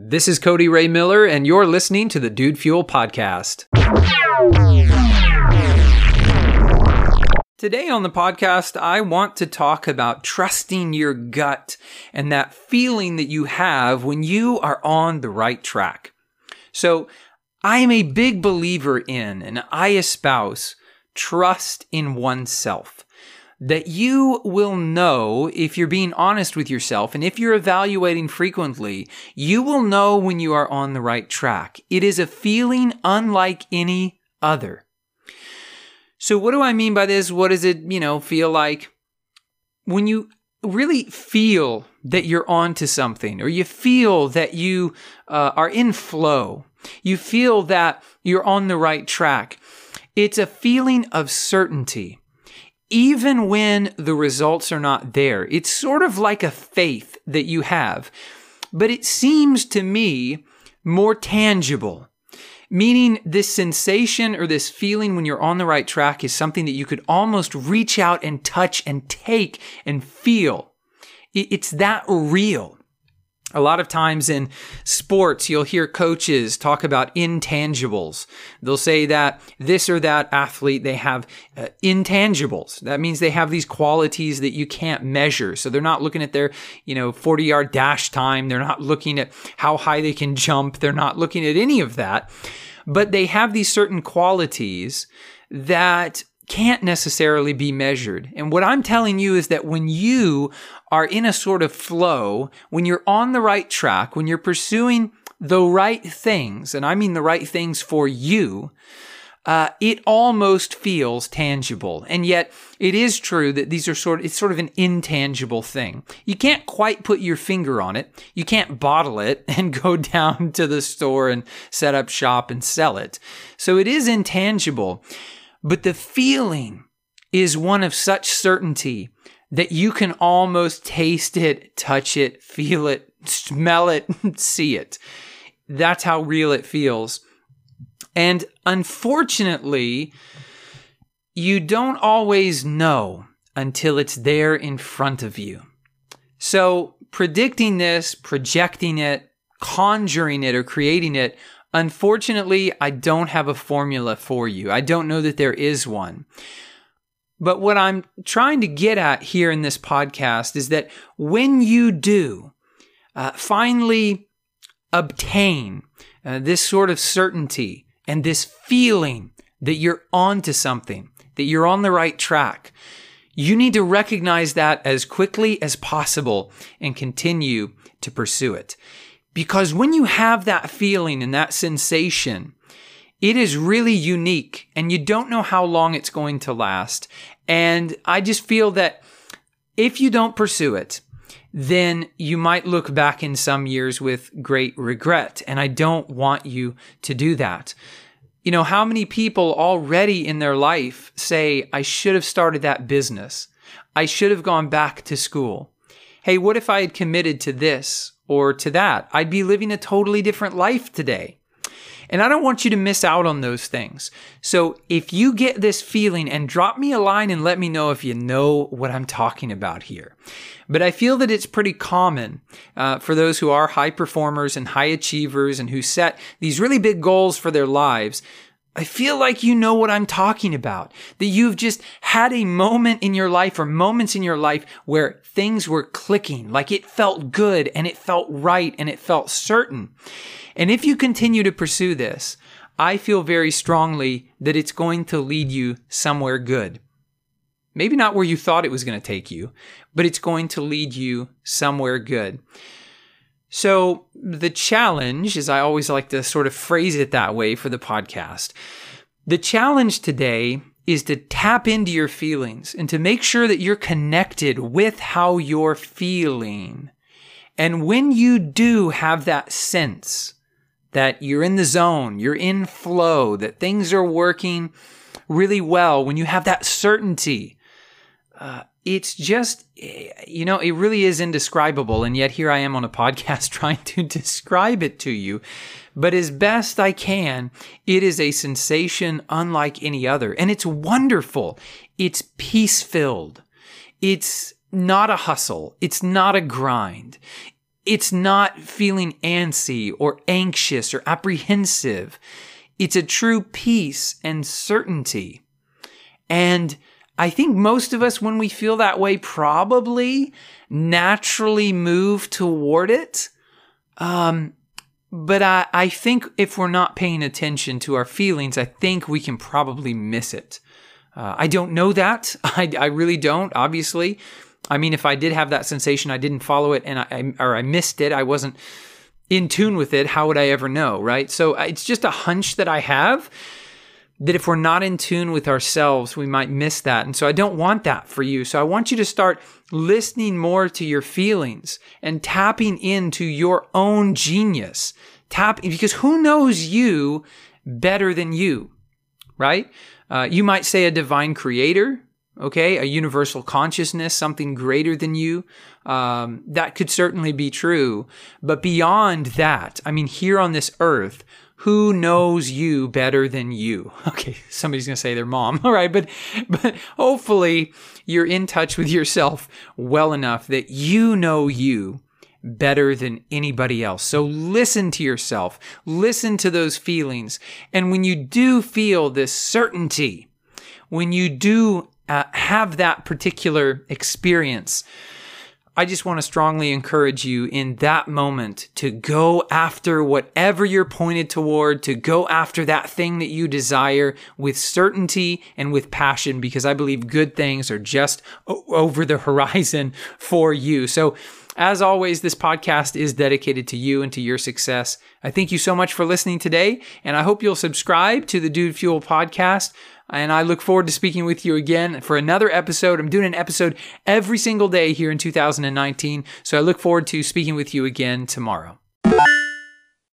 This is Cody Ray Miller, and you're listening to the Dude Fuel Podcast. Today on the podcast, I want to talk about trusting your gut and that feeling that you have when you are on the right track. So, I am a big believer in, and I espouse, trust in oneself that you will know if you're being honest with yourself and if you're evaluating frequently, you will know when you are on the right track. It is a feeling unlike any other. So what do I mean by this? What does it, you know, feel like? When you really feel that you're onto something or you feel that you uh, are in flow, you feel that you're on the right track. It's a feeling of certainty even when the results are not there. It's sort of like a faith that you have, but it seems to me more tangible. Meaning, this sensation or this feeling when you're on the right track is something that you could almost reach out and touch and take and feel. It's that real. A lot of times in sports, you'll hear coaches talk about intangibles. They'll say that this or that athlete, they have uh, intangibles. That means they have these qualities that you can't measure. So they're not looking at their, you know, 40 yard dash time. They're not looking at how high they can jump. They're not looking at any of that. But they have these certain qualities that can't necessarily be measured. And what I'm telling you is that when you are in a sort of flow, when you're on the right track, when you're pursuing the right things, and I mean the right things for you, uh, it almost feels tangible. And yet it is true that these are sort of, it's sort of an intangible thing. You can't quite put your finger on it. You can't bottle it and go down to the store and set up shop and sell it. So it is intangible. But the feeling is one of such certainty that you can almost taste it, touch it, feel it, smell it, see it. That's how real it feels. And unfortunately, you don't always know until it's there in front of you. So, predicting this, projecting it, conjuring it, or creating it Unfortunately, I don't have a formula for you. I don't know that there is one. But what I'm trying to get at here in this podcast is that when you do uh, finally obtain uh, this sort of certainty and this feeling that you're onto something, that you're on the right track, you need to recognize that as quickly as possible and continue to pursue it. Because when you have that feeling and that sensation, it is really unique and you don't know how long it's going to last. And I just feel that if you don't pursue it, then you might look back in some years with great regret. And I don't want you to do that. You know, how many people already in their life say, I should have started that business. I should have gone back to school. Hey, what if I had committed to this or to that. I'd be living a totally different life today. And I don't want you to miss out on those things. So if you get this feeling and drop me a line and let me know if you know what I'm talking about here. But I feel that it's pretty common uh, for those who are high performers and high achievers and who set these really big goals for their lives I feel like you know what I'm talking about. That you've just had a moment in your life or moments in your life where things were clicking, like it felt good and it felt right and it felt certain. And if you continue to pursue this, I feel very strongly that it's going to lead you somewhere good. Maybe not where you thought it was going to take you, but it's going to lead you somewhere good. So, the challenge, as I always like to sort of phrase it that way for the podcast, the challenge today is to tap into your feelings and to make sure that you're connected with how you're feeling. And when you do have that sense that you're in the zone, you're in flow, that things are working really well, when you have that certainty, uh, it's just, you know, it really is indescribable. And yet here I am on a podcast trying to describe it to you. But as best I can, it is a sensation unlike any other. And it's wonderful. It's peace filled. It's not a hustle. It's not a grind. it's not feeling antsy or anxious or apprehensive. It's a true peace and certainty. And I think most of us, when we feel that way, probably naturally move toward it. Um, but I, I think if we're not paying attention to our feelings, I think we can probably miss it. Uh, I don't know that. I, I really don't, obviously. I mean, if I did have that sensation, I didn't follow it and I, or I missed it, I wasn't in tune with it, how would I ever know, right? So uh, it's just a hunch that I have that if we're not in tune with ourselves, we might miss that. And so I don't want that for you. So I want you to start listening more to your feelings and tapping into your own genius. Tap because who knows you better than you, right? Uh, you might say a divine creator, okay, a universal consciousness, something greater than you. Um, that could certainly be true. But beyond that, I mean, here on this earth, who knows you better than you? Okay, somebody's going to say their mom. All right, but but hopefully you're in touch with yourself well enough that you know you better than anybody else. So listen to yourself. Listen to those feelings. And when you do feel this certainty, when you do uh, have that particular experience, I just want to strongly encourage you in that moment to go after whatever you're pointed toward, to go after that thing that you desire with certainty and with passion, because I believe good things are just over the horizon for you. So, as always, this podcast is dedicated to you and to your success. I thank you so much for listening today, and I hope you'll subscribe to the Dude Fuel podcast. And I look forward to speaking with you again for another episode. I'm doing an episode every single day here in 2019. So I look forward to speaking with you again tomorrow.